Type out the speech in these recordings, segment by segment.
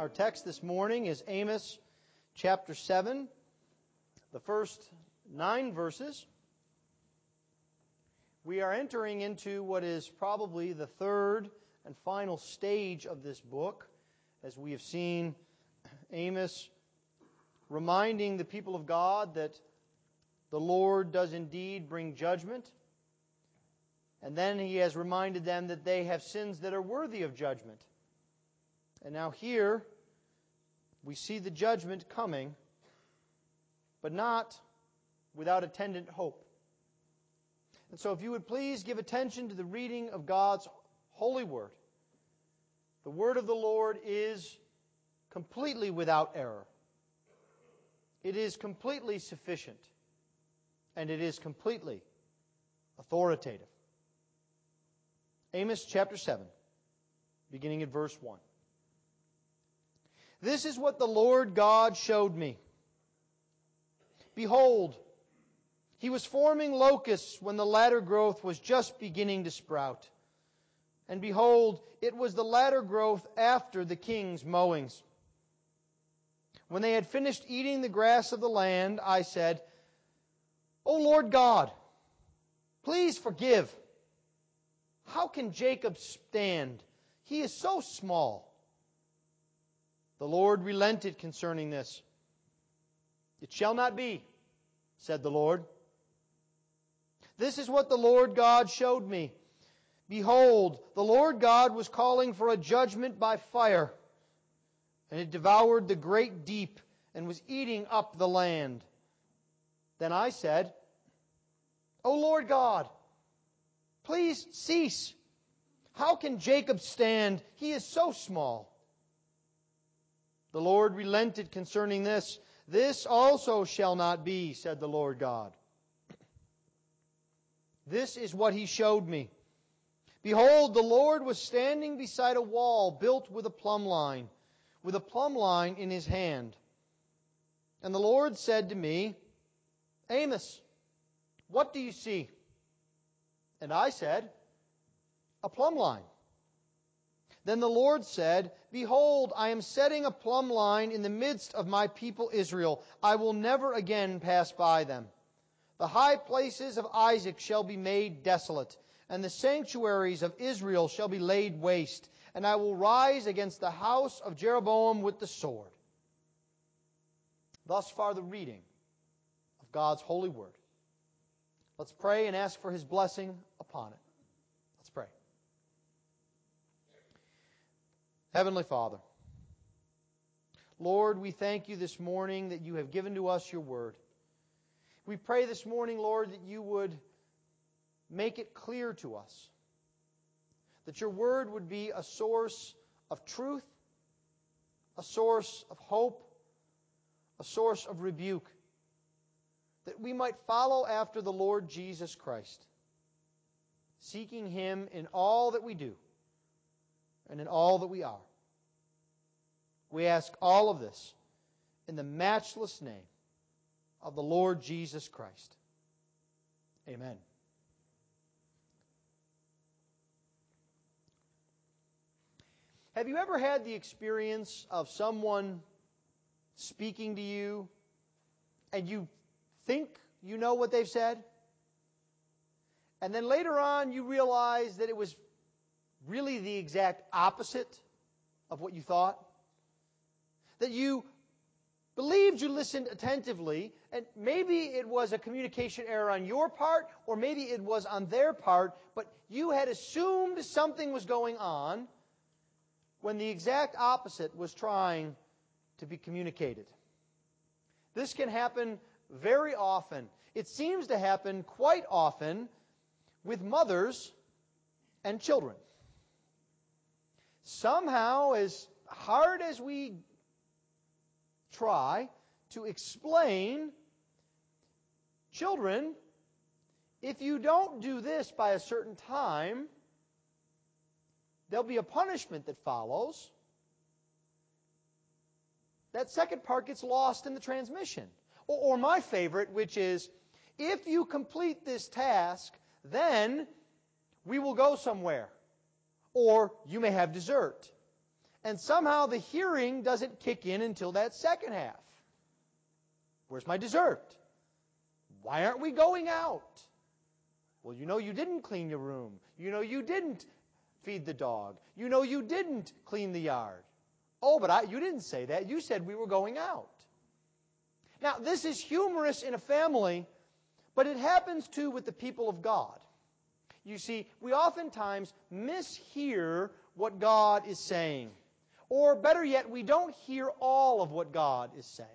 Our text this morning is Amos chapter 7, the first nine verses. We are entering into what is probably the third and final stage of this book, as we have seen Amos reminding the people of God that the Lord does indeed bring judgment. And then he has reminded them that they have sins that are worthy of judgment. And now here, we see the judgment coming, but not without attendant hope. And so, if you would please give attention to the reading of God's holy word. The word of the Lord is completely without error. It is completely sufficient. And it is completely authoritative. Amos chapter 7, beginning at verse 1. This is what the Lord God showed me. Behold, he was forming locusts when the latter growth was just beginning to sprout. And behold, it was the latter growth after the king's mowings. When they had finished eating the grass of the land, I said, O Lord God, please forgive. How can Jacob stand? He is so small. The Lord relented concerning this. It shall not be, said the Lord. This is what the Lord God showed me. Behold, the Lord God was calling for a judgment by fire, and it devoured the great deep and was eating up the land. Then I said, O Lord God, please cease. How can Jacob stand? He is so small. The Lord relented concerning this. This also shall not be, said the Lord God. This is what he showed me. Behold, the Lord was standing beside a wall built with a plumb line, with a plumb line in his hand. And the Lord said to me, Amos, what do you see? And I said, a plumb line. Then the Lord said, Behold, I am setting a plumb line in the midst of my people Israel. I will never again pass by them. The high places of Isaac shall be made desolate, and the sanctuaries of Israel shall be laid waste, and I will rise against the house of Jeroboam with the sword. Thus far the reading of God's holy word. Let's pray and ask for his blessing upon it. Let's pray. Heavenly Father, Lord, we thank you this morning that you have given to us your word. We pray this morning, Lord, that you would make it clear to us that your word would be a source of truth, a source of hope, a source of rebuke, that we might follow after the Lord Jesus Christ, seeking him in all that we do and in all that we are. We ask all of this in the matchless name of the Lord Jesus Christ. Amen. Have you ever had the experience of someone speaking to you and you think you know what they've said? And then later on you realize that it was really the exact opposite of what you thought? That you believed you listened attentively, and maybe it was a communication error on your part, or maybe it was on their part, but you had assumed something was going on when the exact opposite was trying to be communicated. This can happen very often. It seems to happen quite often with mothers and children somehow, as hard as we try to explain, children, if you don't do this by a certain time, there'll be a punishment that follows. That second part gets lost in the transmission. Or, or my favorite, which is, if you complete this task, then we will go somewhere or you may have dessert. And somehow the hearing doesn't kick in until that second half. Where's my dessert? Why aren't we going out? Well, you know you didn't clean your room. You know you didn't feed the dog. You know you didn't clean the yard. Oh, but I, you didn't say that. You said we were going out. Now, this is humorous in a family, but it happens too with the people of God. You see, we oftentimes mishear what God is saying. Or better yet, we don't hear all of what God is saying.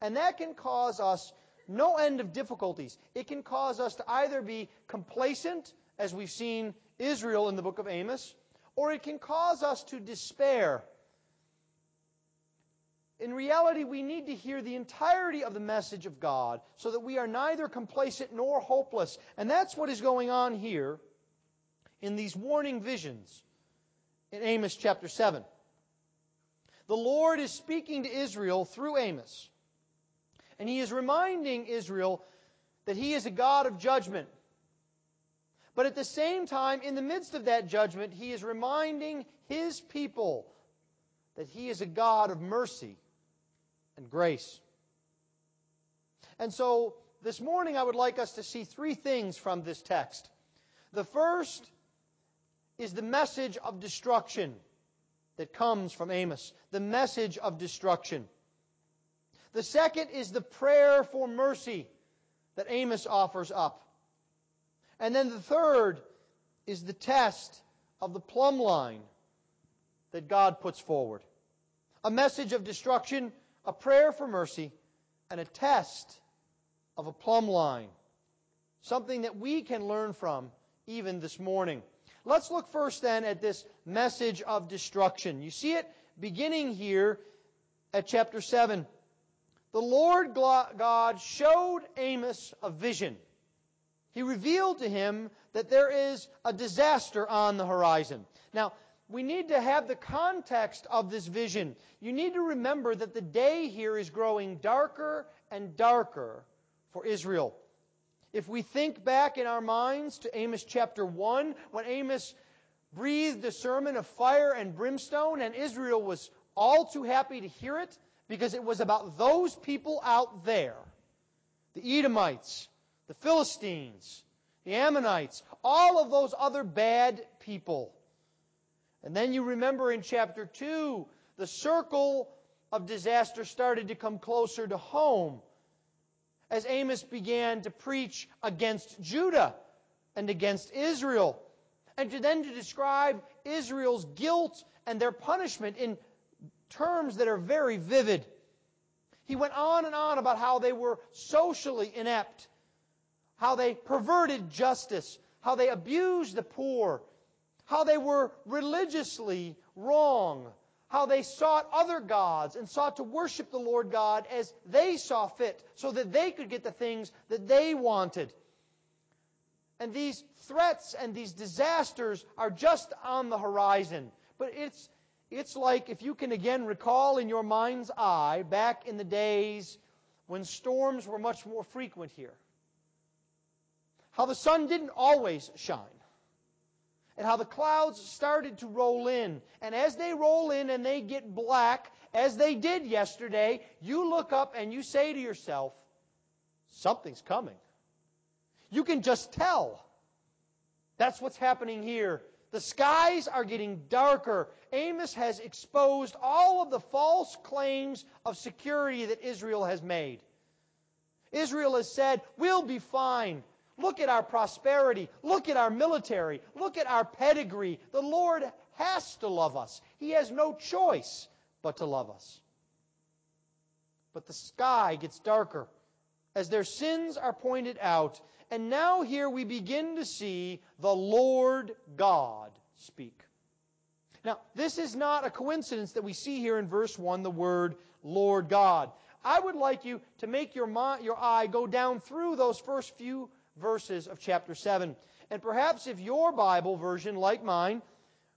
And that can cause us no end of difficulties. It can cause us to either be complacent, as we've seen Israel in the book of Amos, or it can cause us to despair. In reality, we need to hear the entirety of the message of God so that we are neither complacent nor hopeless. And that's what is going on here in these warning visions in Amos chapter 7. The Lord is speaking to Israel through Amos. And he is reminding Israel that he is a God of judgment. But at the same time, in the midst of that judgment, he is reminding his people that he is a God of mercy and grace. And so, this morning I would like us to see three things from this text. The first is the message of destruction that comes from Amos. The message of destruction. The second is the prayer for mercy that Amos offers up. And then the third is the test of the plumb line that God puts forward. A message of destruction, a prayer for mercy, and a test of a plumb line. Something that we can learn from even this morning. Let's look first then at this message of destruction. You see it beginning here at chapter 7 the Lord God showed Amos a vision. He revealed to him that there is a disaster on the horizon. Now, we need to have the context of this vision. You need to remember that the day here is growing darker and darker for Israel. If we think back in our minds to Amos chapter 1, when Amos breathed a sermon of fire and brimstone, and Israel was all too happy to hear it, because it was about those people out there the Edomites, the Philistines, the Ammonites, all of those other bad people. And then you remember in chapter 2, the circle of disaster started to come closer to home as Amos began to preach against Judah and against Israel. And to then to describe Israel's guilt and their punishment in terms that are very vivid. He went on and on about how they were socially inept, how they perverted justice, how they abused the poor, how they were religiously wrong, how they sought other gods and sought to worship the Lord God as they saw fit so that they could get the things that they wanted. And these threats and these disasters are just on the horizon. But it's it's like if you can again recall in your mind's eye back in the days when storms were much more frequent here. How the sun didn't always shine. And how the clouds started to roll in. And as they roll in and they get black, as they did yesterday, you look up and you say to yourself, something's coming. You can just tell. That's what's happening here the skies are getting darker. Amos has exposed all of the false claims of security that Israel has made. Israel has said, we'll be fine. Look at our prosperity. Look at our military. Look at our pedigree. The Lord has to love us. He has no choice but to love us. But the sky gets darker as their sins are pointed out. And now here we begin to see the Lord God speak. Now, this is not a coincidence that we see here in verse 1 the word Lord God. I would like you to make your, your eye go down through those first few verses of chapter 7. And perhaps if your Bible version, like mine,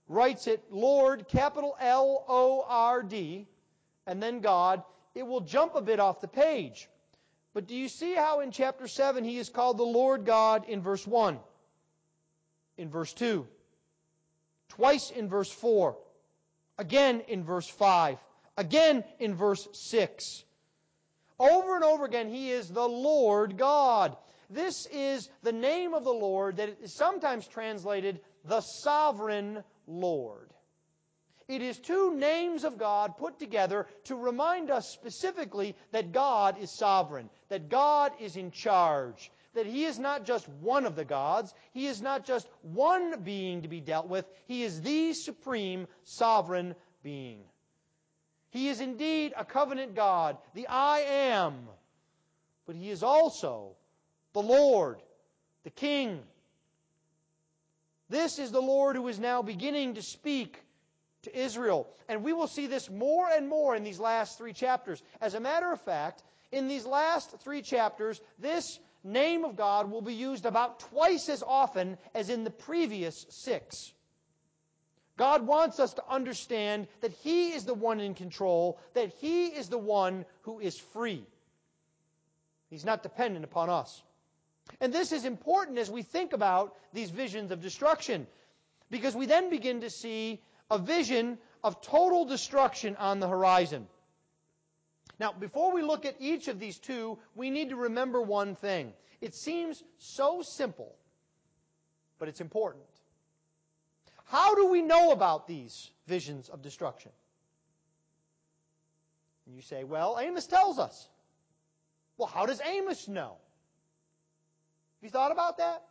writes it Lord, capital L O R D, and then God, it will jump a bit off the page. But do you see how in chapter 7 he is called the Lord God in verse 1? In verse 2. Twice in verse 4. again in verse 5, again in verse 6. Over and over again, He is the Lord God. This is the name of the Lord that is sometimes translated the sovereign Lord. It is two names of God put together to remind us specifically that God is sovereign, that God is in charge, that He is not just one of the gods, He is not just one being to be dealt with, He is the supreme sovereign being. He is indeed a covenant God, the I am, but He is also the Lord, the King. This is the Lord who is now beginning to speak to Israel. And we will see this more and more in these last three chapters. As a matter of fact, in these last three chapters, this name of God will be used about twice as often as in the previous six. God wants us to understand that He is the one in control, that He is the one who is free. He's not dependent upon us. And this is important as we think about these visions of destruction, because we then begin to see a vision of total destruction on the horizon. Now, before we look at each of these two, we need to remember one thing. It seems so simple, but it's important. How do we know about these visions of destruction? And you say, well, Amos tells us. Well, how does Amos know? Have you thought about that?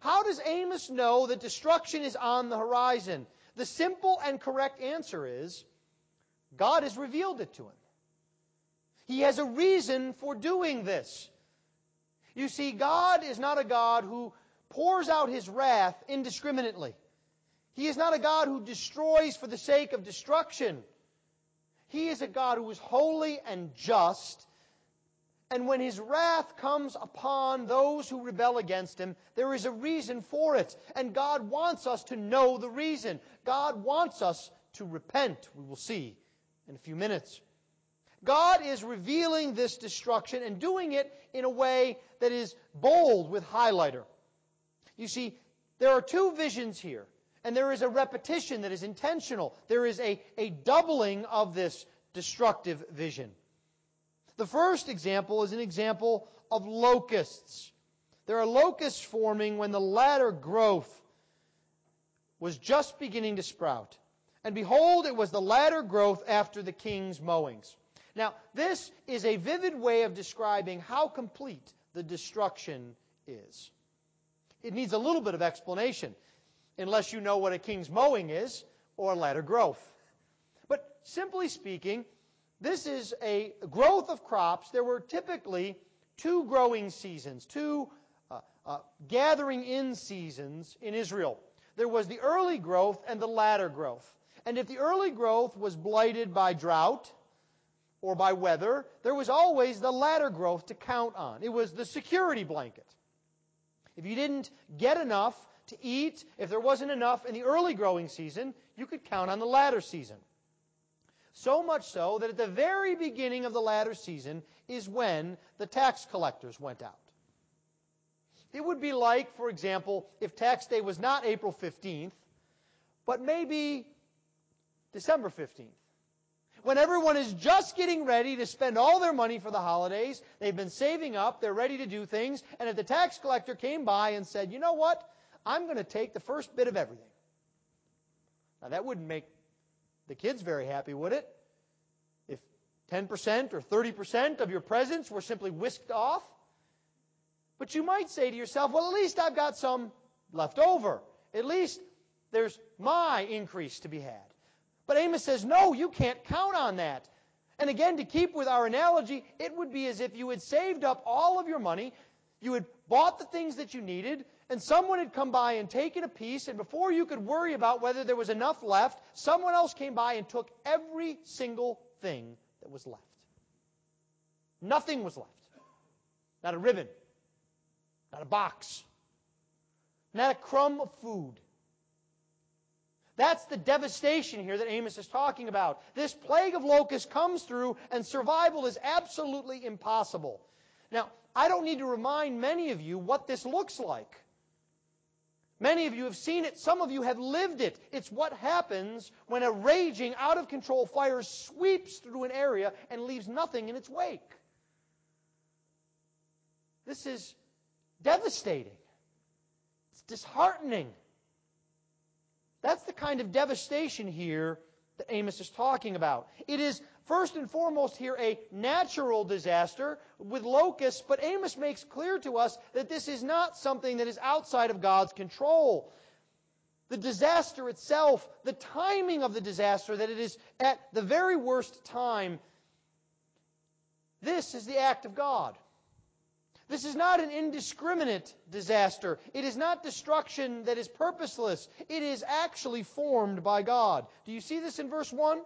How does Amos know that destruction is on the horizon? The simple and correct answer is God has revealed it to him. He has a reason for doing this. You see, God is not a God who pours out his wrath indiscriminately. He is not a God who destroys for the sake of destruction. He is a God who is holy and just and when his wrath comes upon those who rebel against him, there is a reason for it. And God wants us to know the reason. God wants us to repent. We will see in a few minutes. God is revealing this destruction and doing it in a way that is bold with highlighter. You see, there are two visions here, and there is a repetition that is intentional. There is a, a doubling of this destructive vision. The first example is an example of locusts. There are locusts forming when the latter growth was just beginning to sprout. And behold, it was the latter growth after the king's mowings. Now, this is a vivid way of describing how complete the destruction is. It needs a little bit of explanation, unless you know what a king's mowing is or latter growth. But simply speaking, this is a growth of crops. There were typically two growing seasons, two uh, uh, gathering in seasons in Israel. There was the early growth and the latter growth. And if the early growth was blighted by drought or by weather, there was always the latter growth to count on. It was the security blanket. If you didn't get enough to eat, if there wasn't enough in the early growing season, you could count on the latter season. So much so that at the very beginning of the latter season is when the tax collectors went out. It would be like, for example, if tax day was not April 15th, but maybe December 15th. When everyone is just getting ready to spend all their money for the holidays, they've been saving up, they're ready to do things, and if the tax collector came by and said, you know what, I'm going to take the first bit of everything. Now that wouldn't make the kids very happy, would it? If 10% or 30% of your presents were simply whisked off? But you might say to yourself, well, at least I've got some left over. At least there's my increase to be had. But Amos says, no, you can't count on that. And again, to keep with our analogy, it would be as if you had saved up all of your money, you had bought the things that you needed, and someone had come by and taken a piece, and before you could worry about whether there was enough left, someone else came by and took every single thing that was left. Nothing was left. Not a ribbon. Not a box. Not a crumb of food. That's the devastation here that Amos is talking about. This plague of locusts comes through, and survival is absolutely impossible. Now, I don't need to remind many of you what this looks like. Many of you have seen it. Some of you have lived it. It's what happens when a raging, out of control fire sweeps through an area and leaves nothing in its wake. This is devastating. It's disheartening. That's the kind of devastation here that Amos is talking about. It is first and foremost here a natural disaster with locusts, but Amos makes clear to us that this is not something that is outside of God's control. The disaster itself, the timing of the disaster, that it is at the very worst time, this is the act of God. This is not an indiscriminate disaster. It is not destruction that is purposeless. It is actually formed by God. Do you see this in verse 1?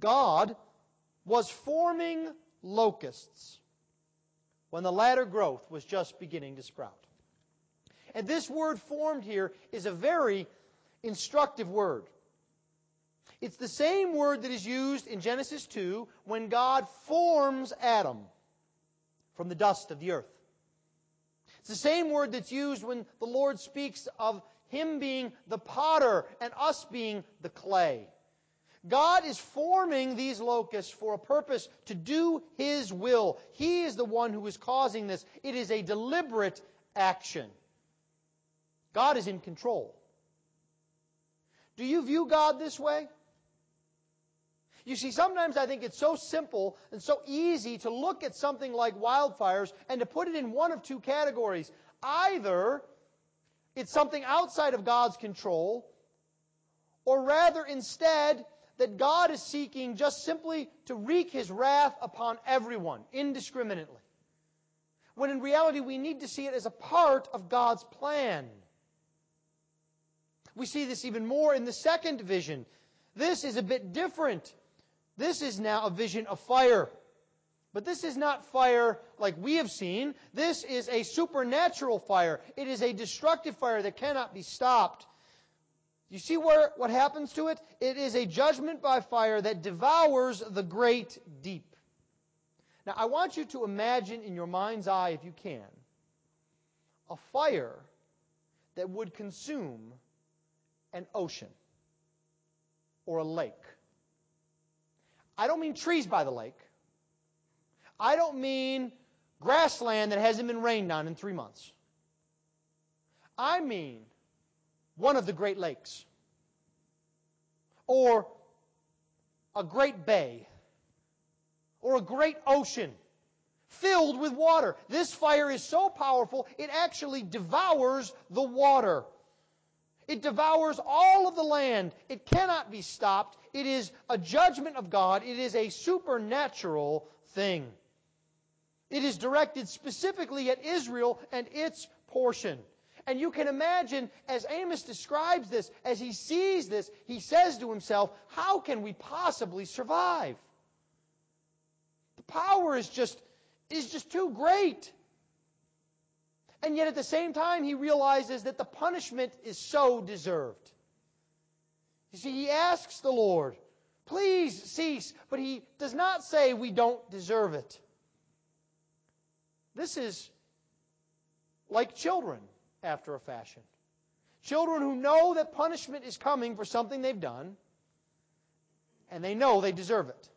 God was forming locusts when the latter growth was just beginning to sprout. And this word formed here is a very instructive word. It's the same word that is used in Genesis 2 when God forms Adam from the dust of the earth. It's the same word that's used when the Lord speaks of Him being the potter and us being the clay. God is forming these locusts for a purpose to do His will. He is the one who is causing this. It is a deliberate action. God is in control. Do you view God this way? You see, sometimes I think it's so simple and so easy to look at something like wildfires and to put it in one of two categories. Either it's something outside of God's control, or rather instead that God is seeking just simply to wreak His wrath upon everyone indiscriminately. When in reality we need to see it as a part of God's plan. We see this even more in the second vision. This is a bit different. This is now a vision of fire. But this is not fire like we have seen. This is a supernatural fire. It is a destructive fire that cannot be stopped. You see where, what happens to it? It is a judgment by fire that devours the great deep. Now I want you to imagine in your mind's eye, if you can, a fire that would consume an ocean or a lake I don't mean trees by the lake. I don't mean grassland that hasn't been rained on in three months. I mean one of the Great Lakes. Or a great bay. Or a great ocean filled with water. This fire is so powerful, it actually devours the water. It devours all of the land. It cannot be stopped. It is a judgment of God. It is a supernatural thing. It is directed specifically at Israel and its portion. And you can imagine, as Amos describes this, as he sees this, he says to himself, how can we possibly survive? The power is just, is just too great. And yet at the same time, he realizes that the punishment is so deserved. You see, he asks the Lord, please cease, but he does not say we don't deserve it. This is like children after a fashion. Children who know that punishment is coming for something they've done, and they know they deserve it.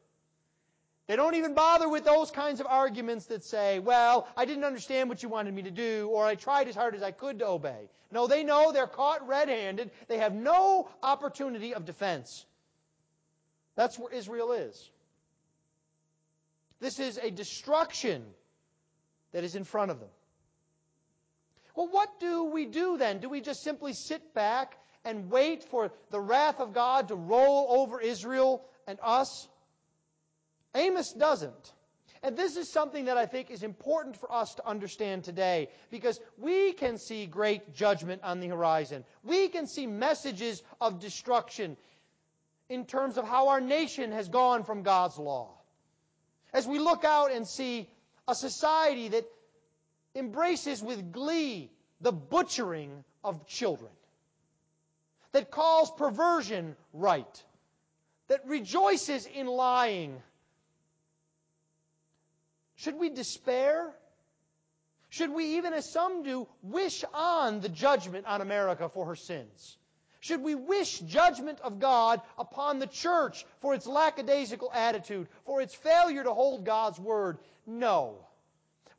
They don't even bother with those kinds of arguments that say, well, I didn't understand what you wanted me to do, or I tried as hard as I could to obey. No, they know they're caught red-handed. They have no opportunity of defense. That's where Israel is. This is a destruction that is in front of them. Well, what do we do then? Do we just simply sit back and wait for the wrath of God to roll over Israel and us? Amos doesn't. And this is something that I think is important for us to understand today because we can see great judgment on the horizon. We can see messages of destruction in terms of how our nation has gone from God's law. As we look out and see a society that embraces with glee the butchering of children, that calls perversion right, that rejoices in lying, should we despair? Should we, even as some do, wish on the judgment on America for her sins? Should we wish judgment of God upon the church for its lackadaisical attitude, for its failure to hold God's word? No.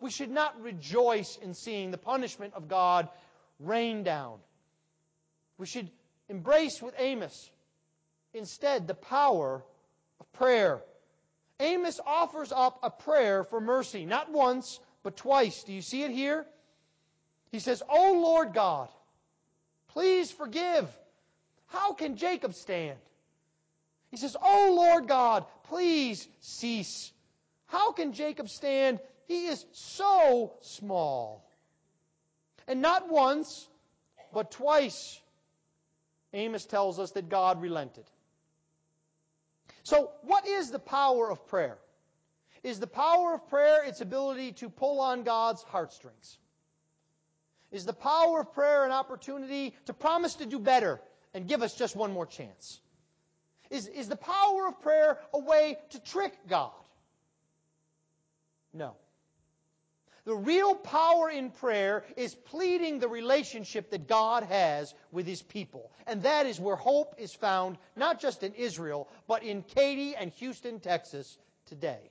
We should not rejoice in seeing the punishment of God rain down. We should embrace with Amos instead the power of prayer. Amos offers up a prayer for mercy, not once, but twice. Do you see it here? He says, O Lord God, please forgive how can Jacob stand? He says, Oh Lord God, please cease. How can Jacob stand? He is so small. And not once, but twice, Amos tells us that God relented. So, what is the power of prayer? Is the power of prayer its ability to pull on God's heartstrings? Is the power of prayer an opportunity to promise to do better and give us just one more chance? Is, is the power of prayer a way to trick God? No. The real power in prayer is pleading the relationship that God has with His people. And that is where hope is found, not just in Israel, but in Katy and Houston, Texas today.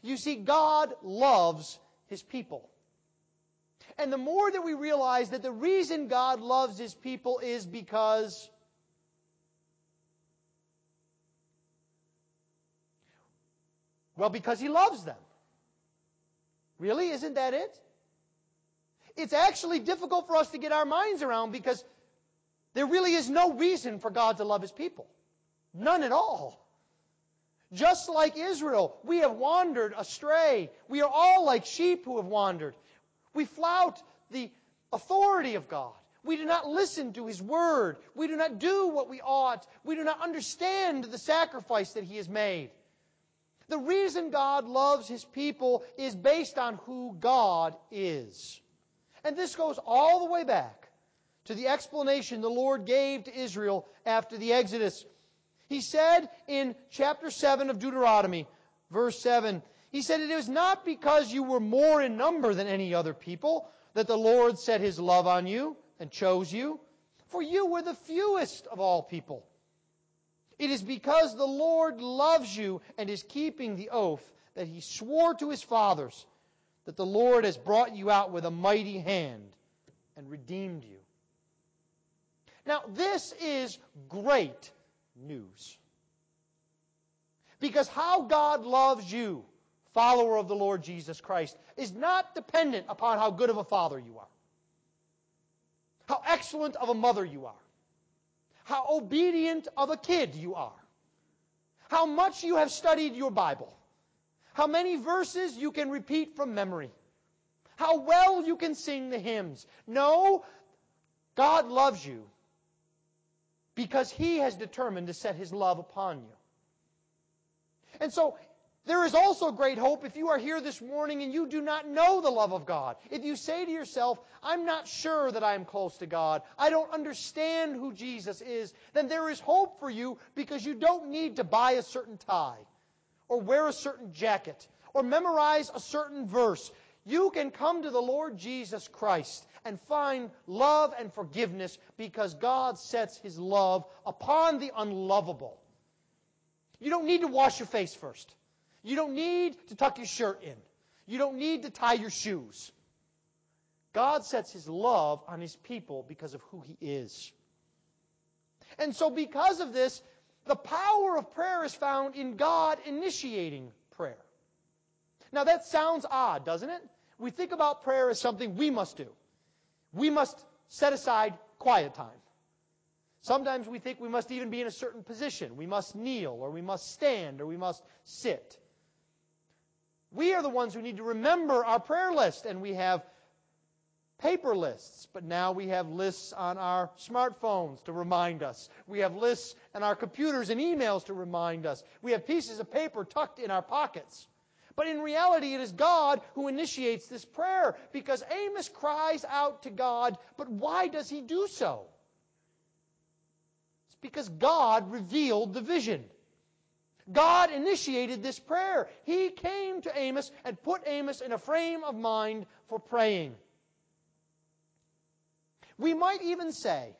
You see, God loves His people. And the more that we realize that the reason God loves His people is because well, because He loves them. Really? Isn't that it? It's actually difficult for us to get our minds around because there really is no reason for God to love His people. None at all. Just like Israel, we have wandered astray. We are all like sheep who have wandered. We flout the authority of God. We do not listen to His Word. We do not do what we ought. We do not understand the sacrifice that He has made. The reason God loves His people is based on who God is. And this goes all the way back to the explanation the Lord gave to Israel after the Exodus. He said in chapter 7 of Deuteronomy, verse 7, he said, It is not because you were more in number than any other people that the Lord set his love on you and chose you, for you were the fewest of all people. It is because the Lord loves you and is keeping the oath that he swore to his fathers that the Lord has brought you out with a mighty hand and redeemed you. Now, this is great news. Because how God loves you follower of the Lord Jesus Christ is not dependent upon how good of a father you are, how excellent of a mother you are, how obedient of a kid you are, how much you have studied your Bible, how many verses you can repeat from memory, how well you can sing the hymns. No, God loves you because He has determined to set His love upon you. And so there is also great hope if you are here this morning and you do not know the love of God. If you say to yourself, I'm not sure that I am close to God, I don't understand who Jesus is, then there is hope for you because you don't need to buy a certain tie or wear a certain jacket or memorize a certain verse. You can come to the Lord Jesus Christ and find love and forgiveness because God sets His love upon the unlovable. You don't need to wash your face first. You don't need to tuck your shirt in. You don't need to tie your shoes. God sets His love on His people because of who He is. And so, because of this, the power of prayer is found in God initiating prayer. Now, that sounds odd, doesn't it? We think about prayer as something we must do. We must set aside quiet time. Sometimes we think we must even be in a certain position. We must kneel, or we must stand, or we must sit. We are the ones who need to remember our prayer list, and we have paper lists, but now we have lists on our smartphones to remind us. We have lists on our computers and emails to remind us. We have pieces of paper tucked in our pockets. But in reality, it is God who initiates this prayer because Amos cries out to God, but why does he do so? It's because God revealed the vision. God initiated this prayer. He came to Amos and put Amos in a frame of mind for praying. We might even say,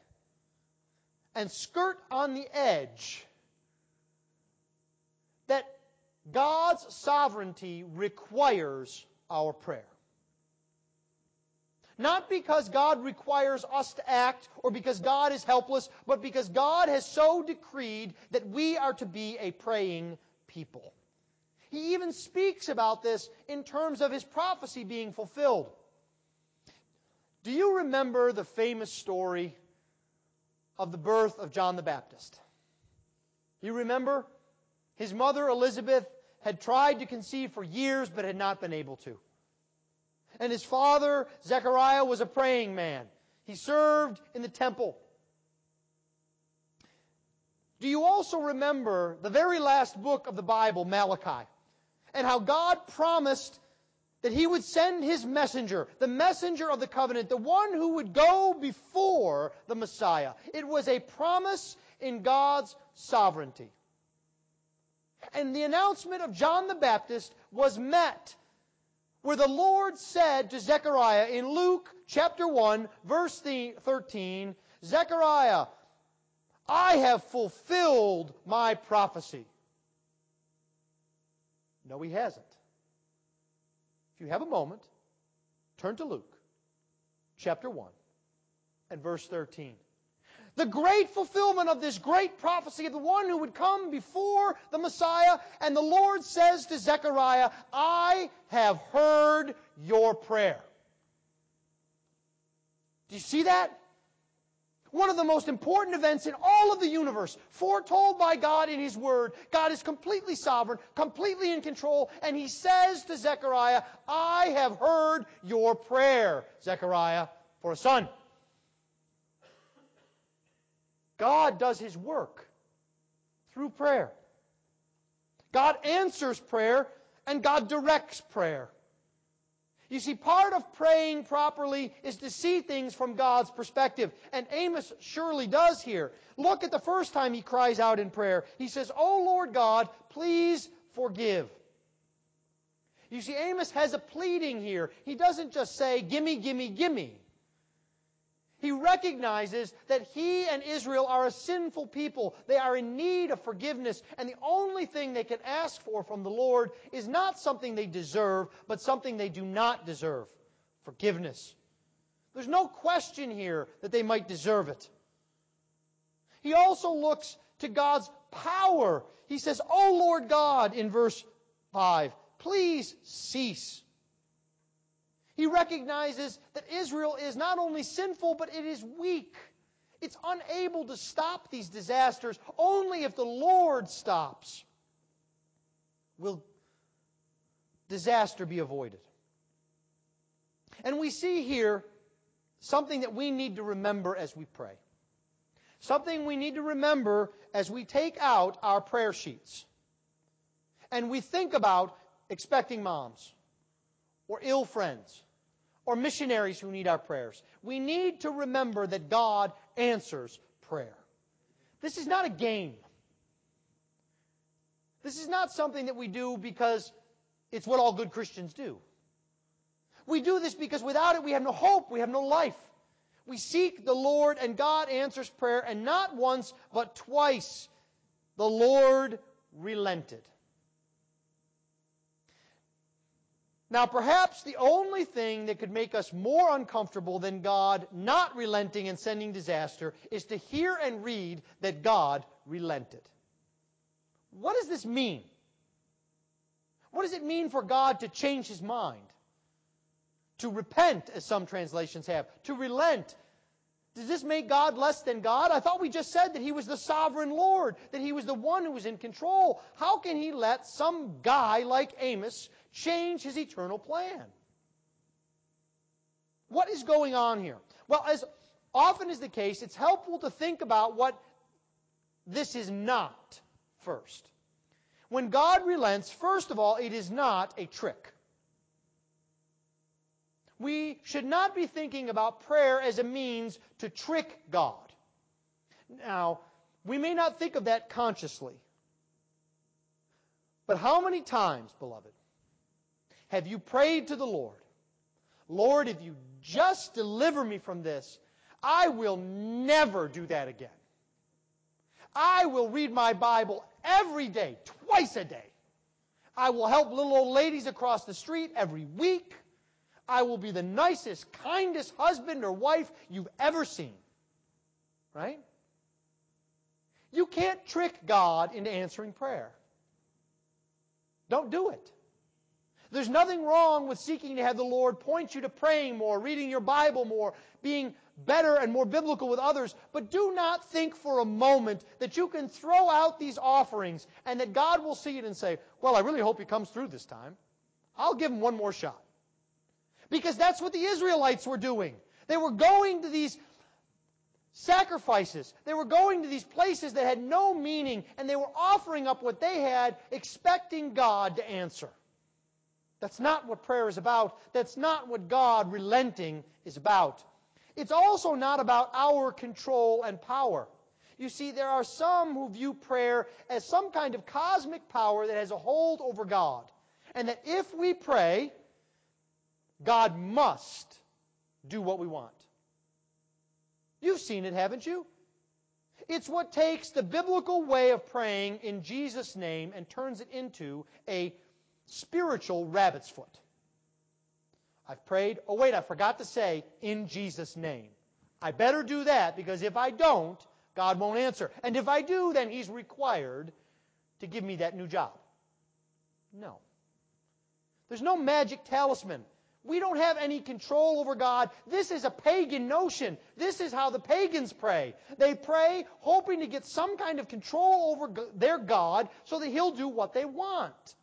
and skirt on the edge, that God's sovereignty requires our prayer. Not because God requires us to act or because God is helpless, but because God has so decreed that we are to be a praying people. He even speaks about this in terms of his prophecy being fulfilled. Do you remember the famous story of the birth of John the Baptist? You remember? His mother Elizabeth had tried to conceive for years but had not been able to. And his father, Zechariah, was a praying man. He served in the temple. Do you also remember the very last book of the Bible, Malachi? And how God promised that He would send His messenger, the messenger of the covenant, the one who would go before the Messiah. It was a promise in God's sovereignty. And the announcement of John the Baptist was met where the Lord said to Zechariah in Luke chapter 1, verse 13, Zechariah, I have fulfilled my prophecy. No, he hasn't. If you have a moment, turn to Luke chapter 1 and verse 13 the great fulfillment of this great prophecy of the one who would come before the Messiah. And the Lord says to Zechariah, I have heard your prayer. Do you see that? One of the most important events in all of the universe, foretold by God in His Word. God is completely sovereign, completely in control, and He says to Zechariah, I have heard your prayer, Zechariah, for a son. God does His work through prayer. God answers prayer and God directs prayer. You see, part of praying properly is to see things from God's perspective. And Amos surely does here. Look at the first time he cries out in prayer. He says, Oh Lord God, please forgive. You see, Amos has a pleading here. He doesn't just say, gimme, gimme, gimme. He recognizes that he and Israel are a sinful people. They are in need of forgiveness. And the only thing they can ask for from the Lord is not something they deserve, but something they do not deserve forgiveness. There's no question here that they might deserve it. He also looks to God's power. He says, O Lord God, in verse 5, please cease. He recognizes that Israel is not only sinful, but it is weak. It's unable to stop these disasters. Only if the Lord stops will disaster be avoided. And we see here something that we need to remember as we pray. Something we need to remember as we take out our prayer sheets. And we think about expecting moms or ill friends or missionaries who need our prayers. We need to remember that God answers prayer. This is not a game. This is not something that we do because it's what all good Christians do. We do this because without it we have no hope, we have no life. We seek the Lord and God answers prayer, and not once, but twice the Lord relented. Now, perhaps the only thing that could make us more uncomfortable than God not relenting and sending disaster is to hear and read that God relented. What does this mean? What does it mean for God to change his mind? To repent, as some translations have. To relent. Does this make God less than God? I thought we just said that he was the sovereign Lord, that he was the one who was in control. How can he let some guy like Amos change his eternal plan. What is going on here? Well, as often is the case, it's helpful to think about what this is not first. When God relents, first of all, it is not a trick. We should not be thinking about prayer as a means to trick God. Now, we may not think of that consciously. But how many times, beloved, have you prayed to the Lord, Lord, if you just deliver me from this, I will never do that again. I will read my Bible every day, twice a day. I will help little old ladies across the street every week. I will be the nicest, kindest husband or wife you've ever seen. Right? You can't trick God into answering prayer. Don't do it. There's nothing wrong with seeking to have the Lord point you to praying more, reading your Bible more, being better and more biblical with others. But do not think for a moment that you can throw out these offerings and that God will see it and say, well, I really hope he comes through this time. I'll give him one more shot. Because that's what the Israelites were doing. They were going to these sacrifices. They were going to these places that had no meaning and they were offering up what they had expecting God to answer. That's not what prayer is about. That's not what God relenting is about. It's also not about our control and power. You see, there are some who view prayer as some kind of cosmic power that has a hold over God. And that if we pray, God must do what we want. You've seen it, haven't you? It's what takes the biblical way of praying in Jesus' name and turns it into a spiritual rabbit's foot. I've prayed. Oh, wait, I forgot to say, in Jesus' name. I better do that because if I don't, God won't answer. And if I do, then He's required to give me that new job. No. There's no magic talisman. We don't have any control over God. This is a pagan notion. This is how the pagans pray. They pray hoping to get some kind of control over their God so that He'll do what they want.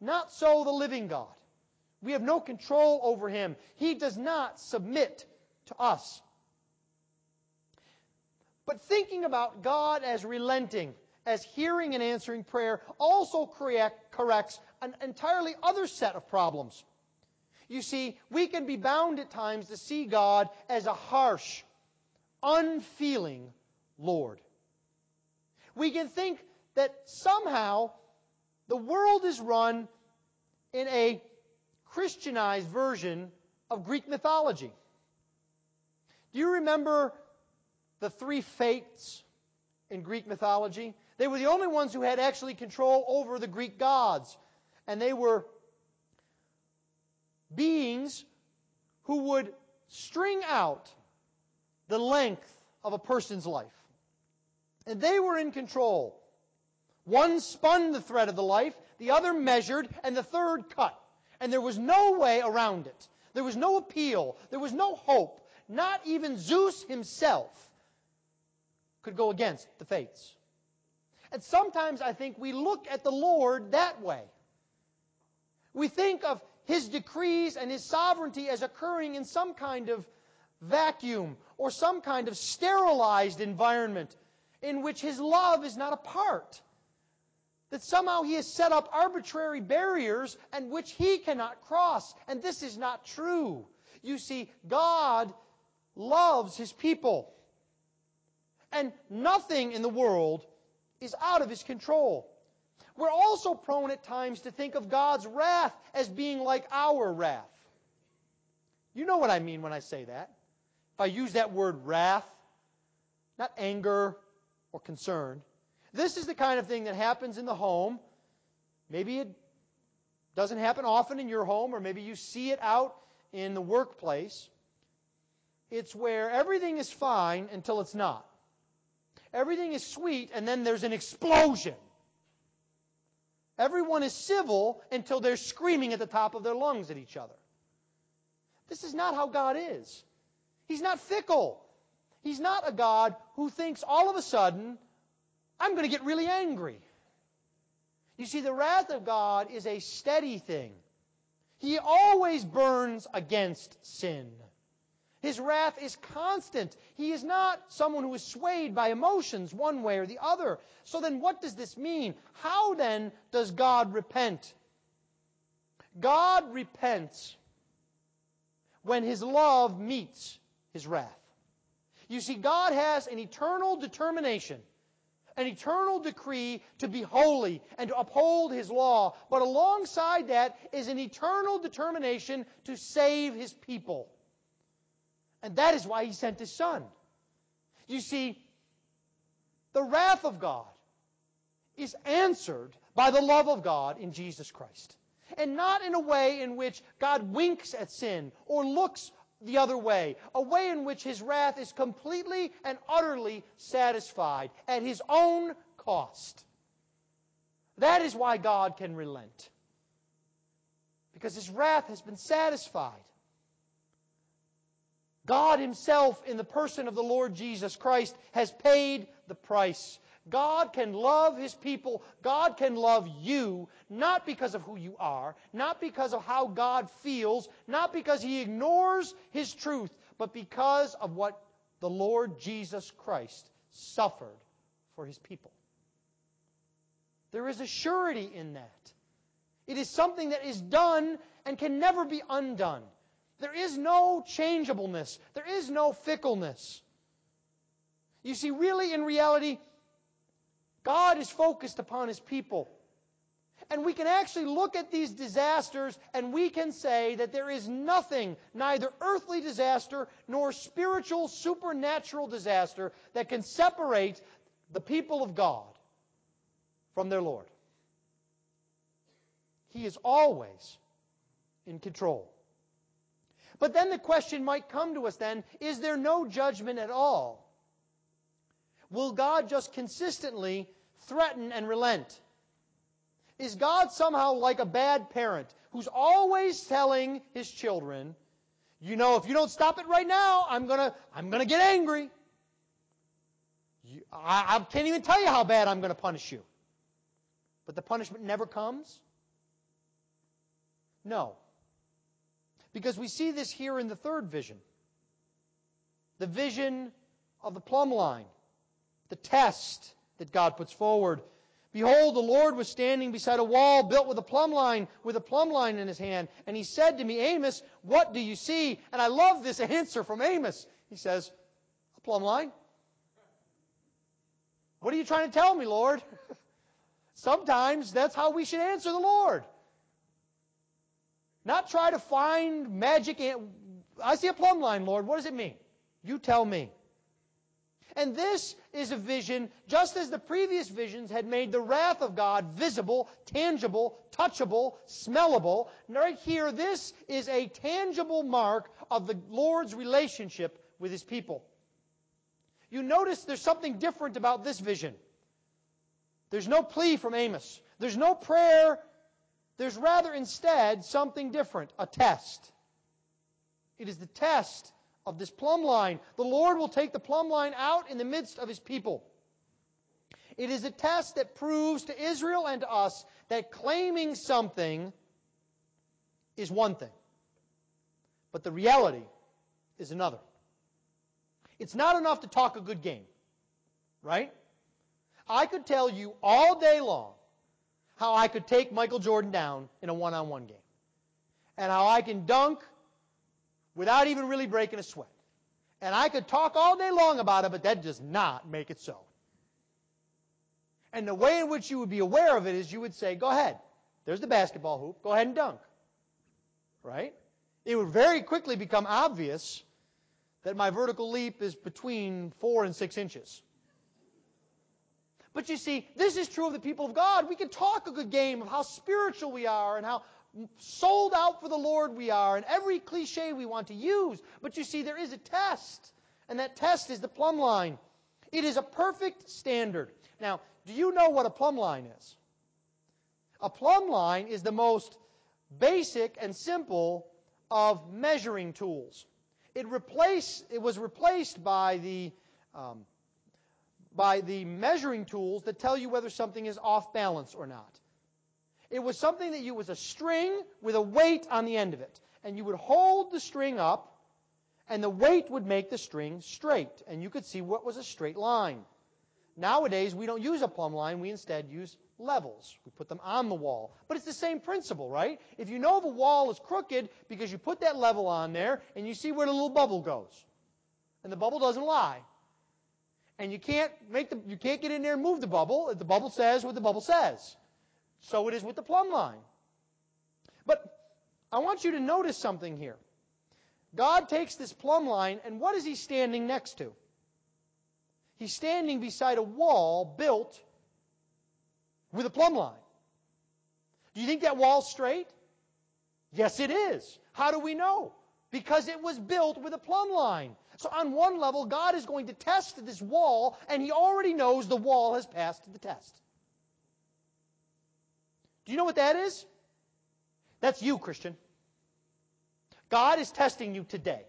Not so the living God. We have no control over him. He does not submit to us. But thinking about God as relenting, as hearing and answering prayer, also correct, corrects an entirely other set of problems. You see, we can be bound at times to see God as a harsh, unfeeling Lord. We can think that somehow the world is run in a Christianized version of Greek mythology. Do you remember the three fates in Greek mythology? They were the only ones who had actually control over the Greek gods. And they were beings who would string out the length of a person's life. And they were in control. One spun the thread of the life, the other measured, and the third cut. And there was no way around it. There was no appeal. There was no hope. Not even Zeus himself could go against the fates. And sometimes I think we look at the Lord that way. We think of His decrees and His sovereignty as occurring in some kind of vacuum or some kind of sterilized environment in which His love is not a part that somehow he has set up arbitrary barriers and which he cannot cross. And this is not true. You see, God loves his people. And nothing in the world is out of his control. We're also prone at times to think of God's wrath as being like our wrath. You know what I mean when I say that. If I use that word wrath, not anger or concern, this is the kind of thing that happens in the home. Maybe it doesn't happen often in your home, or maybe you see it out in the workplace. It's where everything is fine until it's not. Everything is sweet, and then there's an explosion. Everyone is civil until they're screaming at the top of their lungs at each other. This is not how God is. He's not fickle. He's not a God who thinks all of a sudden I'm going to get really angry. You see, the wrath of God is a steady thing. He always burns against sin. His wrath is constant. He is not someone who is swayed by emotions one way or the other. So then what does this mean? How then does God repent? God repents when his love meets his wrath. You see, God has an eternal determination an eternal decree to be holy and to uphold His law. But alongside that is an eternal determination to save His people. And that is why He sent His Son. You see, the wrath of God is answered by the love of God in Jesus Christ. And not in a way in which God winks at sin or looks the other way, a way in which his wrath is completely and utterly satisfied at his own cost. That is why God can relent. Because his wrath has been satisfied. God himself, in the person of the Lord Jesus Christ, has paid the price. God can love His people. God can love you, not because of who you are, not because of how God feels, not because He ignores His truth, but because of what the Lord Jesus Christ suffered for His people. There is a surety in that. It is something that is done and can never be undone. There is no changeableness. There is no fickleness. You see, really, in reality, God is focused upon His people. And we can actually look at these disasters and we can say that there is nothing, neither earthly disaster nor spiritual supernatural disaster, that can separate the people of God from their Lord. He is always in control. But then the question might come to us then, is there no judgment at all? Will God just consistently threaten and relent? Is God somehow like a bad parent who's always telling his children, you know, if you don't stop it right now, I'm gonna, I'm gonna get angry. You, I, I can't even tell you how bad I'm gonna punish you. But the punishment never comes? No. Because we see this here in the third vision. The vision of the plumb line the test that God puts forward. Behold, the Lord was standing beside a wall built with a plumb line, with a plumb line in his hand. And he said to me, Amos, what do you see? And I love this answer from Amos. He says, a plumb line. What are you trying to tell me, Lord? Sometimes that's how we should answer the Lord. Not try to find magic. I see a plumb line, Lord. What does it mean? You tell me. And this is a vision, just as the previous visions had made the wrath of God visible, tangible, touchable, smellable. Right here, this is a tangible mark of the Lord's relationship with His people. You notice there's something different about this vision. There's no plea from Amos. There's no prayer. There's rather instead something different, a test. It is the test of this plumb line. The Lord will take the plumb line out in the midst of his people. It is a test that proves to Israel and to us that claiming something is one thing, but the reality is another. It's not enough to talk a good game, right? I could tell you all day long how I could take Michael Jordan down in a one on one game, and how I can dunk without even really breaking a sweat. And I could talk all day long about it, but that does not make it so. And the way in which you would be aware of it is you would say, go ahead. There's the basketball hoop. Go ahead and dunk. Right? It would very quickly become obvious that my vertical leap is between four and six inches. But you see, this is true of the people of God. We can talk a good game of how spiritual we are and how sold out for the Lord we are, and every cliche we want to use. But you see, there is a test, and that test is the plumb line. It is a perfect standard. Now, do you know what a plumb line is? A plumb line is the most basic and simple of measuring tools. It replaced, it was replaced by the, um, by the measuring tools that tell you whether something is off balance or not. It was something that you was a string with a weight on the end of it. And you would hold the string up, and the weight would make the string straight. And you could see what was a straight line. Nowadays, we don't use a plumb line. We instead use levels. We put them on the wall. But it's the same principle, right? If you know the wall is crooked because you put that level on there and you see where the little bubble goes. And the bubble doesn't lie. And you can't make the, you can't get in there and move the bubble. The bubble says what the bubble says. So it is with the plumb line. But I want you to notice something here. God takes this plumb line, and what is he standing next to? He's standing beside a wall built with a plumb line. Do you think that wall's straight? Yes, it is. How do we know? Because it was built with a plumb line. So on one level, God is going to test this wall, and He already knows the wall has passed the test. Do you know what that is? That's you, Christian. God is testing you today.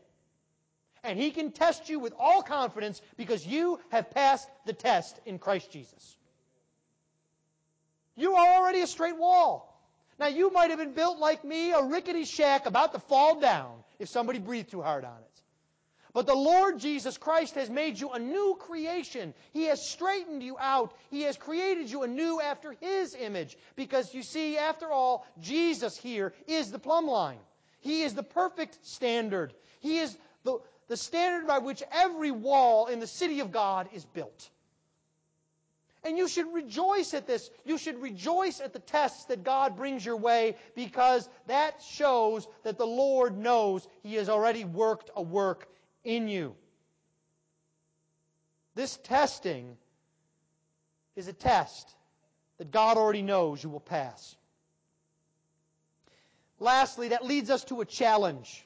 And He can test you with all confidence because you have passed the test in Christ Jesus. You are already a straight wall. Now, you might have been built like me, a rickety shack about to fall down if somebody breathed too hard on it. But the Lord Jesus Christ has made you a new creation. He has straightened you out. He has created you anew after His image. Because you see, after all, Jesus here is the plumb line. He is the perfect standard. He is the, the standard by which every wall in the city of God is built. And you should rejoice at this. You should rejoice at the tests that God brings your way because that shows that the Lord knows He has already worked a work in you. This testing is a test that God already knows you will pass. Lastly, that leads us to a challenge.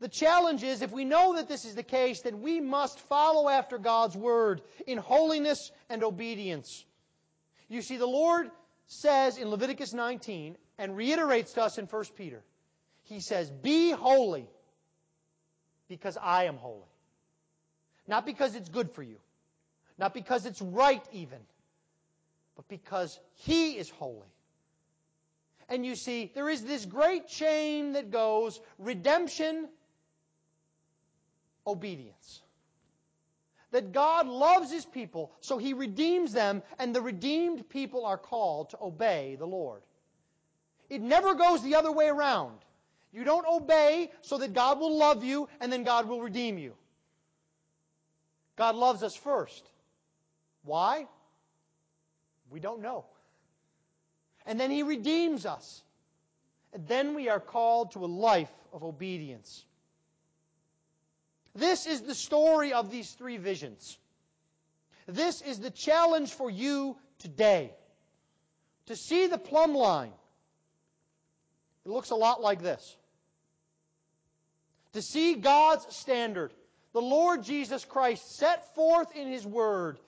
The challenge is if we know that this is the case, then we must follow after God's word in holiness and obedience. You see, the Lord says in Leviticus 19 and reiterates to us in 1 Peter, He says, Be holy because I am holy. Not because it's good for you, not because it's right even, but because He is holy. And you see, there is this great chain that goes redemption, obedience. That God loves His people, so He redeems them, and the redeemed people are called to obey the Lord. It never goes the other way around. You don't obey so that God will love you and then God will redeem you. God loves us first. Why? We don't know. And then He redeems us. And then we are called to a life of obedience. This is the story of these three visions. This is the challenge for you today. To see the plumb line. It looks a lot like this. To see God's standard, the Lord Jesus Christ set forth in His Word.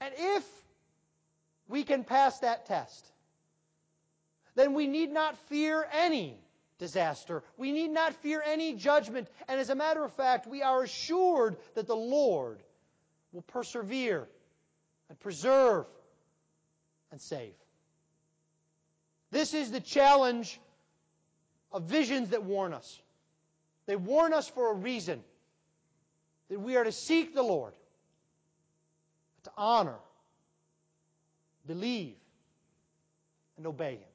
And if we can pass that test, then we need not fear any disaster. We need not fear any judgment. And as a matter of fact, we are assured that the Lord will persevere and preserve and save. This is the challenge of visions that warn us. They warn us for a reason that we are to seek the Lord, to honor, believe, and obey Him.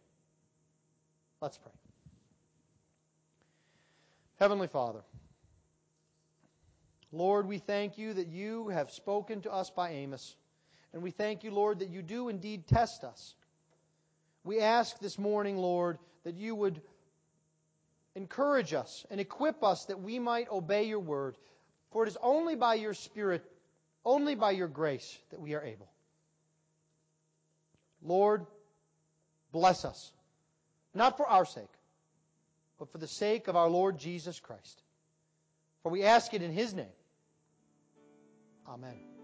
Let's pray. Heavenly Father, Lord, we thank you that you have spoken to us by Amos. And we thank you, Lord, that you do indeed test us. We ask this morning, Lord, that you would encourage us and equip us that we might obey your word. For it is only by your Spirit, only by your grace, that we are able. Lord, bless us, not for our sake, but for the sake of our Lord Jesus Christ. For we ask it in his name. Amen.